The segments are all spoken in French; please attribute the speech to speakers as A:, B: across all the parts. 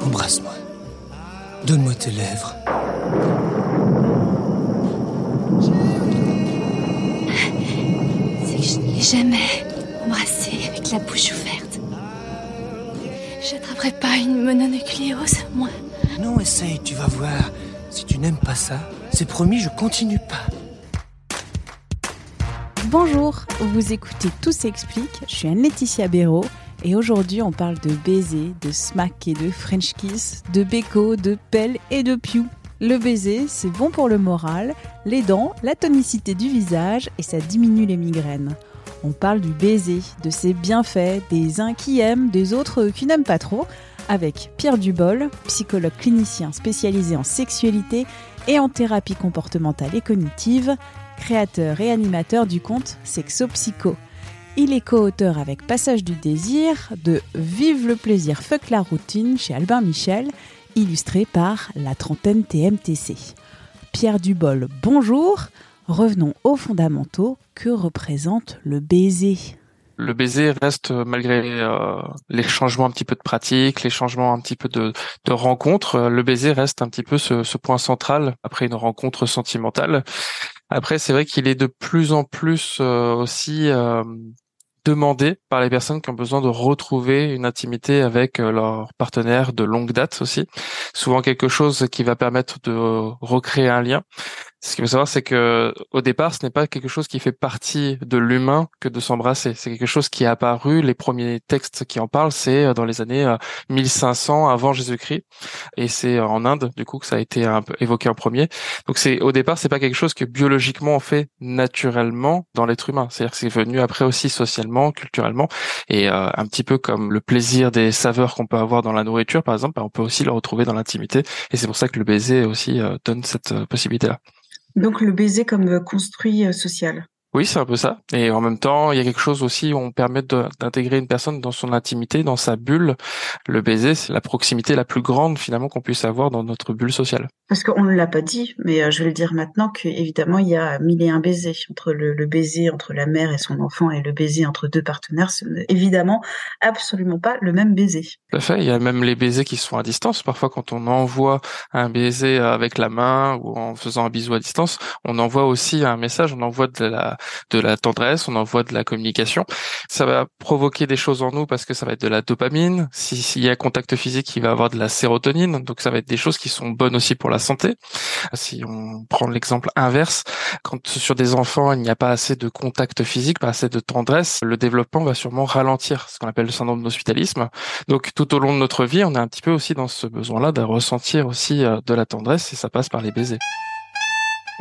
A: Embrasse-moi. Donne-moi tes lèvres.
B: C'est que je n'ai jamais embrassé avec la bouche ouverte. J'attraperai pas une mononucléose, moi.
A: Non, essaye, tu vas voir. Si tu n'aimes pas ça, c'est promis, je continue pas.
C: Bonjour, vous écoutez Tout s'explique, je suis Anne-Laetitia Béraud et aujourd'hui on parle de baiser, de smack et de French kiss, de béco, de pelle et de piou. Le baiser, c'est bon pour le moral, les dents, la tonicité du visage et ça diminue les migraines. On parle du baiser, de ses bienfaits, des uns qui aiment, des autres qui n'aiment pas trop, avec Pierre Dubol, psychologue clinicien spécialisé en sexualité et en thérapie comportementale et cognitive, créateur et animateur du compte Sexopsycho. Il est co-auteur avec Passage du désir de Vive le plaisir, fuck la routine chez Albin Michel, illustré par la trentaine TMTC. Pierre Dubol, bonjour. Revenons aux fondamentaux. Que représente le baiser?
D: Le baiser reste malgré euh, les changements un petit peu de pratique, les changements un petit peu de, de rencontres, euh, le baiser reste un petit peu ce, point central après une rencontre sentimentale. Après, c'est vrai qu'il est de plus en plus euh, aussi euh, demandé par les personnes qui ont besoin de retrouver une intimité avec euh, leur partenaire de longue date aussi. Souvent quelque chose qui va permettre de recréer un lien. Ce qu'il faut savoir, c'est que au départ, ce n'est pas quelque chose qui fait partie de l'humain que de s'embrasser. C'est quelque chose qui est apparu. Les premiers textes qui en parlent, c'est euh, dans les années 1500 euh, avant Jésus-Christ, et c'est en Inde du coup que ça a été évoqué en premier. Donc c'est au départ, c'est pas quelque chose que biologiquement on fait naturellement dans l'être humain. C'est-à-dire que c'est venu après aussi socialement, culturellement, et euh, un petit peu comme le plaisir des saveurs qu'on peut avoir dans la nourriture, par exemple, bah, on peut aussi le retrouver dans l'intimité. Et c'est pour ça que le baiser aussi donne cette possibilité-là.
E: Donc le baiser comme construit social.
D: Oui, c'est un peu ça. Et en même temps, il y a quelque chose aussi où on permet d'intégrer une personne dans son intimité, dans sa bulle. Le baiser, c'est la proximité la plus grande finalement qu'on puisse avoir dans notre bulle sociale.
E: Parce qu'on ne l'a pas dit, mais euh, je vais le dire maintenant qu'évidemment, il y a mille et un baisers entre le, le, baiser entre la mère et son enfant et le baiser entre deux partenaires. Ce n'est évidemment absolument pas le même baiser.
D: Tout à fait. Il y a même les baisers qui sont à distance. Parfois, quand on envoie un baiser avec la main ou en faisant un bisou à distance, on envoie aussi un message, on envoie de la de la tendresse, on envoie de la communication. Ça va provoquer des choses en nous parce que ça va être de la dopamine. S'il y a contact physique, il va avoir de la sérotonine. Donc ça va être des choses qui sont bonnes aussi pour la santé. Si on prend l'exemple inverse, quand sur des enfants, il n'y a pas assez de contact physique, pas assez de tendresse, le développement va sûrement ralentir, ce qu'on appelle le syndrome d'hospitalisme. Donc tout au long de notre vie, on est un petit peu aussi dans ce besoin-là de ressentir aussi euh, de la tendresse et ça passe par les baisers.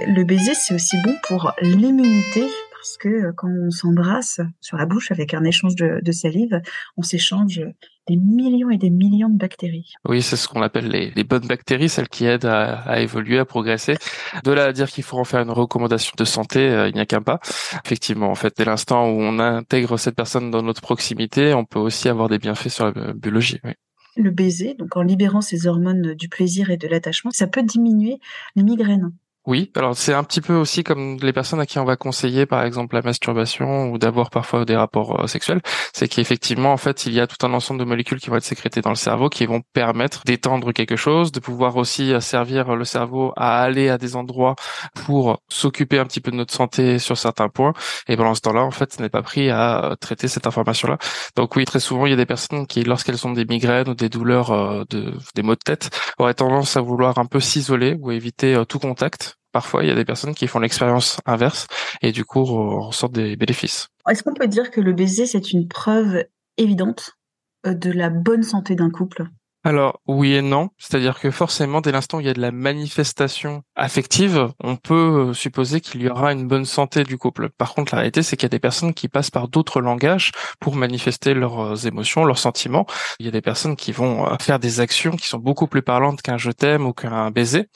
E: Le baiser, c'est aussi bon pour l'immunité parce que euh, quand on s'embrasse sur la bouche avec un échange de, de salive, on s'échange des millions et des millions de bactéries.
D: Oui, c'est ce qu'on appelle les, les, bonnes bactéries, celles qui aident à, à, évoluer, à progresser. De là à dire qu'il faut en faire une recommandation de santé, euh, il n'y a qu'un pas. Effectivement, en fait, dès l'instant où on intègre cette personne dans notre proximité, on peut aussi avoir des bienfaits sur la biologie. Oui.
E: Le baiser, donc en libérant ces hormones du plaisir et de l'attachement, ça peut diminuer les migraines.
D: Oui, alors c'est un petit peu aussi comme les personnes à qui on va conseiller par exemple la masturbation ou d'avoir parfois des rapports euh, sexuels, c'est qu'effectivement en fait il y a tout un ensemble de molécules qui vont être sécrétées dans le cerveau qui vont permettre d'étendre quelque chose, de pouvoir aussi euh, servir le cerveau à aller à des endroits pour s'occuper un petit peu de notre santé sur certains points. Et pendant ce temps-là en fait ce n'est pas pris à euh, traiter cette information-là. Donc oui, très souvent il y a des personnes qui lorsqu'elles ont des migraines ou des douleurs de des maux de tête auraient tendance à vouloir un peu s'isoler ou éviter tout contact Parfois, il y a des personnes qui font l'expérience inverse et du coup ressortent des bénéfices.
E: Est-ce qu'on peut dire que le baiser, c'est une preuve évidente de la bonne santé d'un couple?
D: Alors oui et non, c'est-à-dire que forcément dès l'instant où il y a de la manifestation affective, on peut euh, supposer qu'il y aura une bonne santé du couple. Par contre, la réalité c'est qu'il y a des personnes qui passent par d'autres langages pour manifester leurs euh, émotions, leurs sentiments. Il y a des personnes qui vont euh, faire des actions qui sont beaucoup plus parlantes qu'un je t'aime ou qu'un baiser.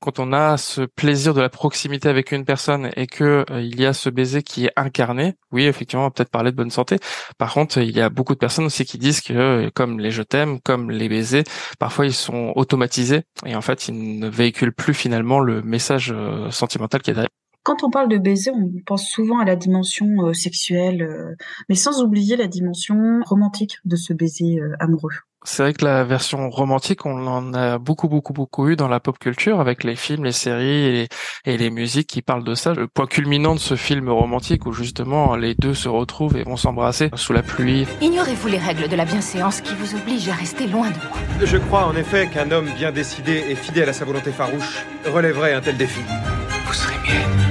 D: Quand on a ce plaisir de la proximité avec une personne et que il y a ce baiser qui est incarné, oui effectivement on peut-être parler de bonne santé. Par contre, il y a beaucoup de personnes aussi qui disent que comme les je t'aime, comme les baisers parfois ils sont automatisés et en fait ils ne véhiculent plus finalement le message euh, sentimental qui est derrière.
E: Quand on parle de baiser, on pense souvent à la dimension euh, sexuelle, euh, mais sans oublier la dimension romantique de ce baiser amoureux.
D: C'est vrai que la version romantique, on en a beaucoup, beaucoup, beaucoup eu dans la pop culture avec les films, les séries et les, musiques qui parlent de ça. Le point culminant de ce film romantique où justement les deux se retrouvent et vont s'embrasser sous la pluie.
F: Ignorez-vous les règles de la bienséance qui vous obligent à rester loin de moi
G: Je crois en effet qu'un homme bien décidé et fidèle à sa volonté farouche relèverait un tel défi.
A: Vous serez mienne.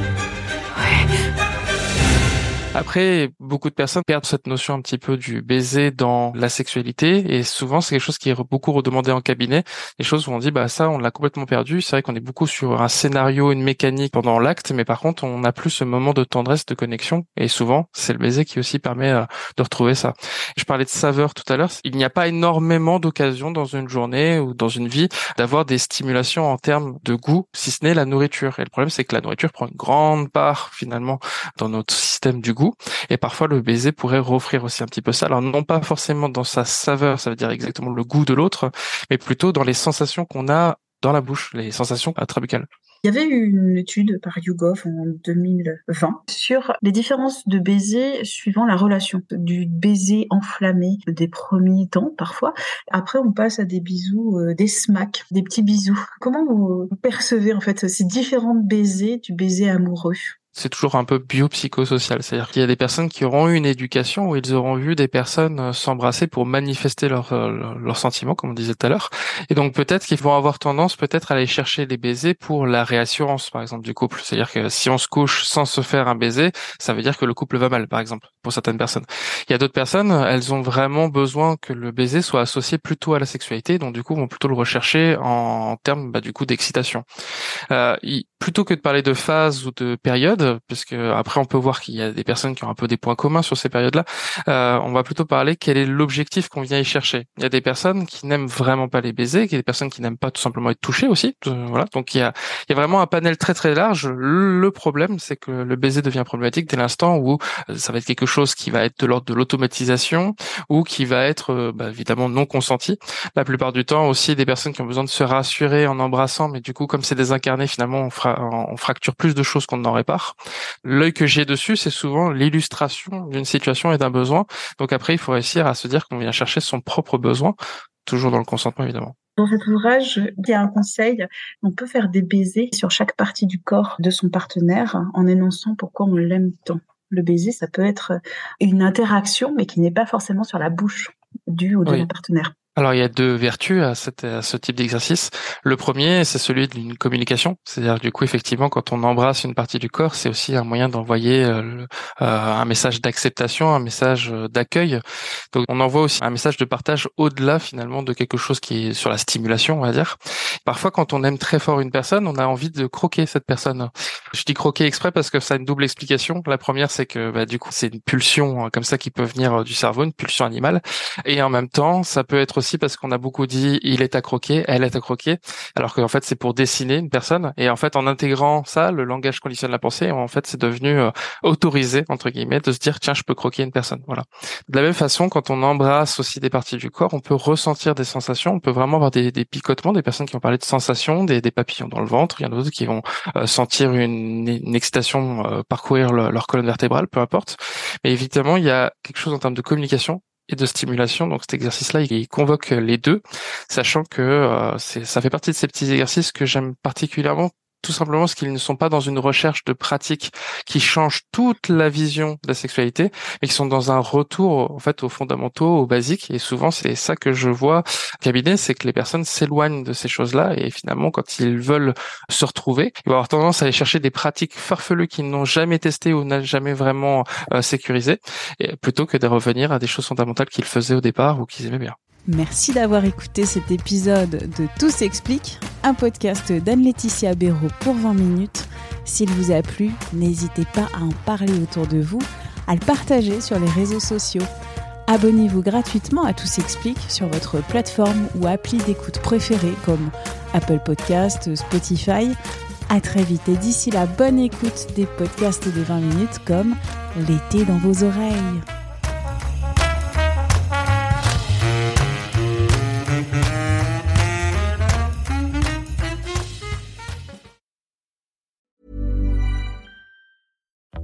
D: Après, beaucoup de personnes perdent cette notion un petit peu du baiser dans la sexualité et souvent c'est quelque chose qui est beaucoup redemandé en cabinet. Des choses où on dit bah ça on l'a complètement perdu. C'est vrai qu'on est beaucoup sur un scénario, une mécanique pendant l'acte, mais par contre on n'a plus ce moment de tendresse, de connexion et souvent c'est le baiser qui aussi permet euh, de retrouver ça. Je parlais de saveur tout à l'heure. Il n'y a pas énormément d'occasions dans une journée ou dans une vie d'avoir des stimulations en termes de goût, si ce n'est la nourriture. Et le problème c'est que la nourriture prend une grande part finalement dans notre système du goût et parfois, le baiser pourrait offrir aussi un petit peu ça. Alors, non pas forcément dans sa saveur, ça veut dire exactement le goût de l'autre, mais plutôt dans les sensations qu'on a dans la bouche, les sensations intrabucales.
E: Il y avait une étude par YouGov en 2020 sur les différences de baiser suivant la relation. Du baiser enflammé des premiers temps parfois. Après, on passe à des bisous, euh, des smacks, des petits bisous. Comment vous percevez en fait ces différents baisers du baiser amoureux?
D: C'est toujours un peu biopsychosocial. C'est-à-dire qu'il y a des personnes qui auront eu une éducation où ils auront vu des personnes euh, s'embrasser pour manifester leurs euh, leurs sentiments, comme on disait tout à l'heure. Et donc peut-être qu'ils vont avoir tendance peut-être à aller chercher des baisers pour la réassurance, par exemple, du couple. C'est-à-dire que si on se couche sans se faire un baiser, ça veut dire que le couple va mal, par exemple, pour certaines personnes. Il y a d'autres personnes, elles ont vraiment besoin que le baiser soit associé plutôt à la sexualité, donc du coup vont plutôt le rechercher en, termes bah, du coup d'excitation. Euh, plutôt que de parler de phase ou de période, puisque après on peut voir qu'il y a des personnes qui ont un peu des points communs sur ces périodes-là, euh, on va plutôt parler quel est l'objectif qu'on vient y chercher. Il y a des personnes qui n'aiment vraiment pas les baisers, il y a des personnes qui n'aiment pas tout simplement être touchées aussi. Euh, voilà, donc il y a, il y a vraiment un panel très très large. Le problème, c'est que le baiser devient problématique dès l'instant où euh, ça va être quelque chose qui va être de l'ordre de l'automatisation ou qui va être bah, évidemment non consenti. La plupart du temps aussi des personnes qui ont besoin de se rassurer en embrassant, mais du coup comme c'est finalement on fracture plus de choses qu'on n'en répare. L'œil que j'ai dessus, c'est souvent l'illustration d'une situation et d'un besoin. Donc après, il faut réussir à se dire qu'on vient chercher son propre besoin, toujours dans le consentement évidemment.
E: Dans cet ouvrage, il y a un conseil. On peut faire des baisers sur chaque partie du corps de son partenaire en énonçant pourquoi on l'aime tant. Le baiser, ça peut être une interaction, mais qui n'est pas forcément sur la bouche du ou de oui. partenaire.
D: Alors il y a deux vertus à, ce type d'exercice. Le premier, c'est celui d'une communication, c'est-à-dire du coup effectivement quand on embrasse une partie du corps, c'est aussi un moyen d'envoyer euh, euh, un message d'acceptation, un message euh, d'accueil. Donc on envoie aussi un message de partage au-delà finalement de quelque chose qui est sur la stimulation, on va dire. Parfois quand on aime très fort une personne, on a envie de croquer cette personne. Je dis croquer exprès parce que ça a une double explication. La première, c'est que bah, du coup c'est une pulsion comme ça qui peut venir du cerveau, une pulsion animale, et en même temps ça peut être aussi parce qu'on a beaucoup dit il est à croquer, elle est à croquer, alors qu'en fait c'est pour dessiner une personne. Et en fait en intégrant ça, le langage conditionne la pensée. En fait c'est devenu euh, autorisé entre guillemets de se dire tiens je peux croquer une personne. Voilà. De la même façon quand on embrasse aussi des parties du corps, on peut ressentir des sensations. On peut vraiment avoir des, des picotements, des personnes qui ont parlé de sensations, des, des papillons dans le ventre. Il y en a d'autres qui vont euh, sentir une, une excitation euh, parcourir leur colonne vertébrale, peu importe. Mais évidemment il y a quelque chose en termes de communication et de stimulation. Donc cet exercice-là, il convoque les deux, sachant que euh, ça fait partie de ces petits exercices que j'aime particulièrement tout simplement parce qu'ils ne sont pas dans une recherche de pratique qui change toute la vision de la sexualité, mais qui sont dans un retour en fait aux fondamentaux, aux basiques. Et souvent, c'est ça que je vois cabinet, c'est que les personnes s'éloignent de ces choses-là et finalement, quand ils veulent se retrouver, ils vont avoir tendance à aller chercher des pratiques farfelues qu'ils n'ont jamais testées ou n'ont jamais vraiment euh, sécurisées, plutôt que de revenir à des choses fondamentales qu'ils faisaient au départ ou qu'ils aimaient bien.
C: Merci d'avoir écouté cet épisode de Tout s'explique, un podcast d'Anne-Laetitia Béraud pour 20 minutes. S'il vous a plu, n'hésitez pas à en parler autour de vous, à le partager sur les réseaux sociaux. Abonnez-vous gratuitement à Tout s'explique sur votre plateforme ou appli d'écoute préférée comme Apple Podcast, Spotify. À très vite et d'ici la bonne écoute des podcasts des 20 minutes comme L'été dans vos oreilles.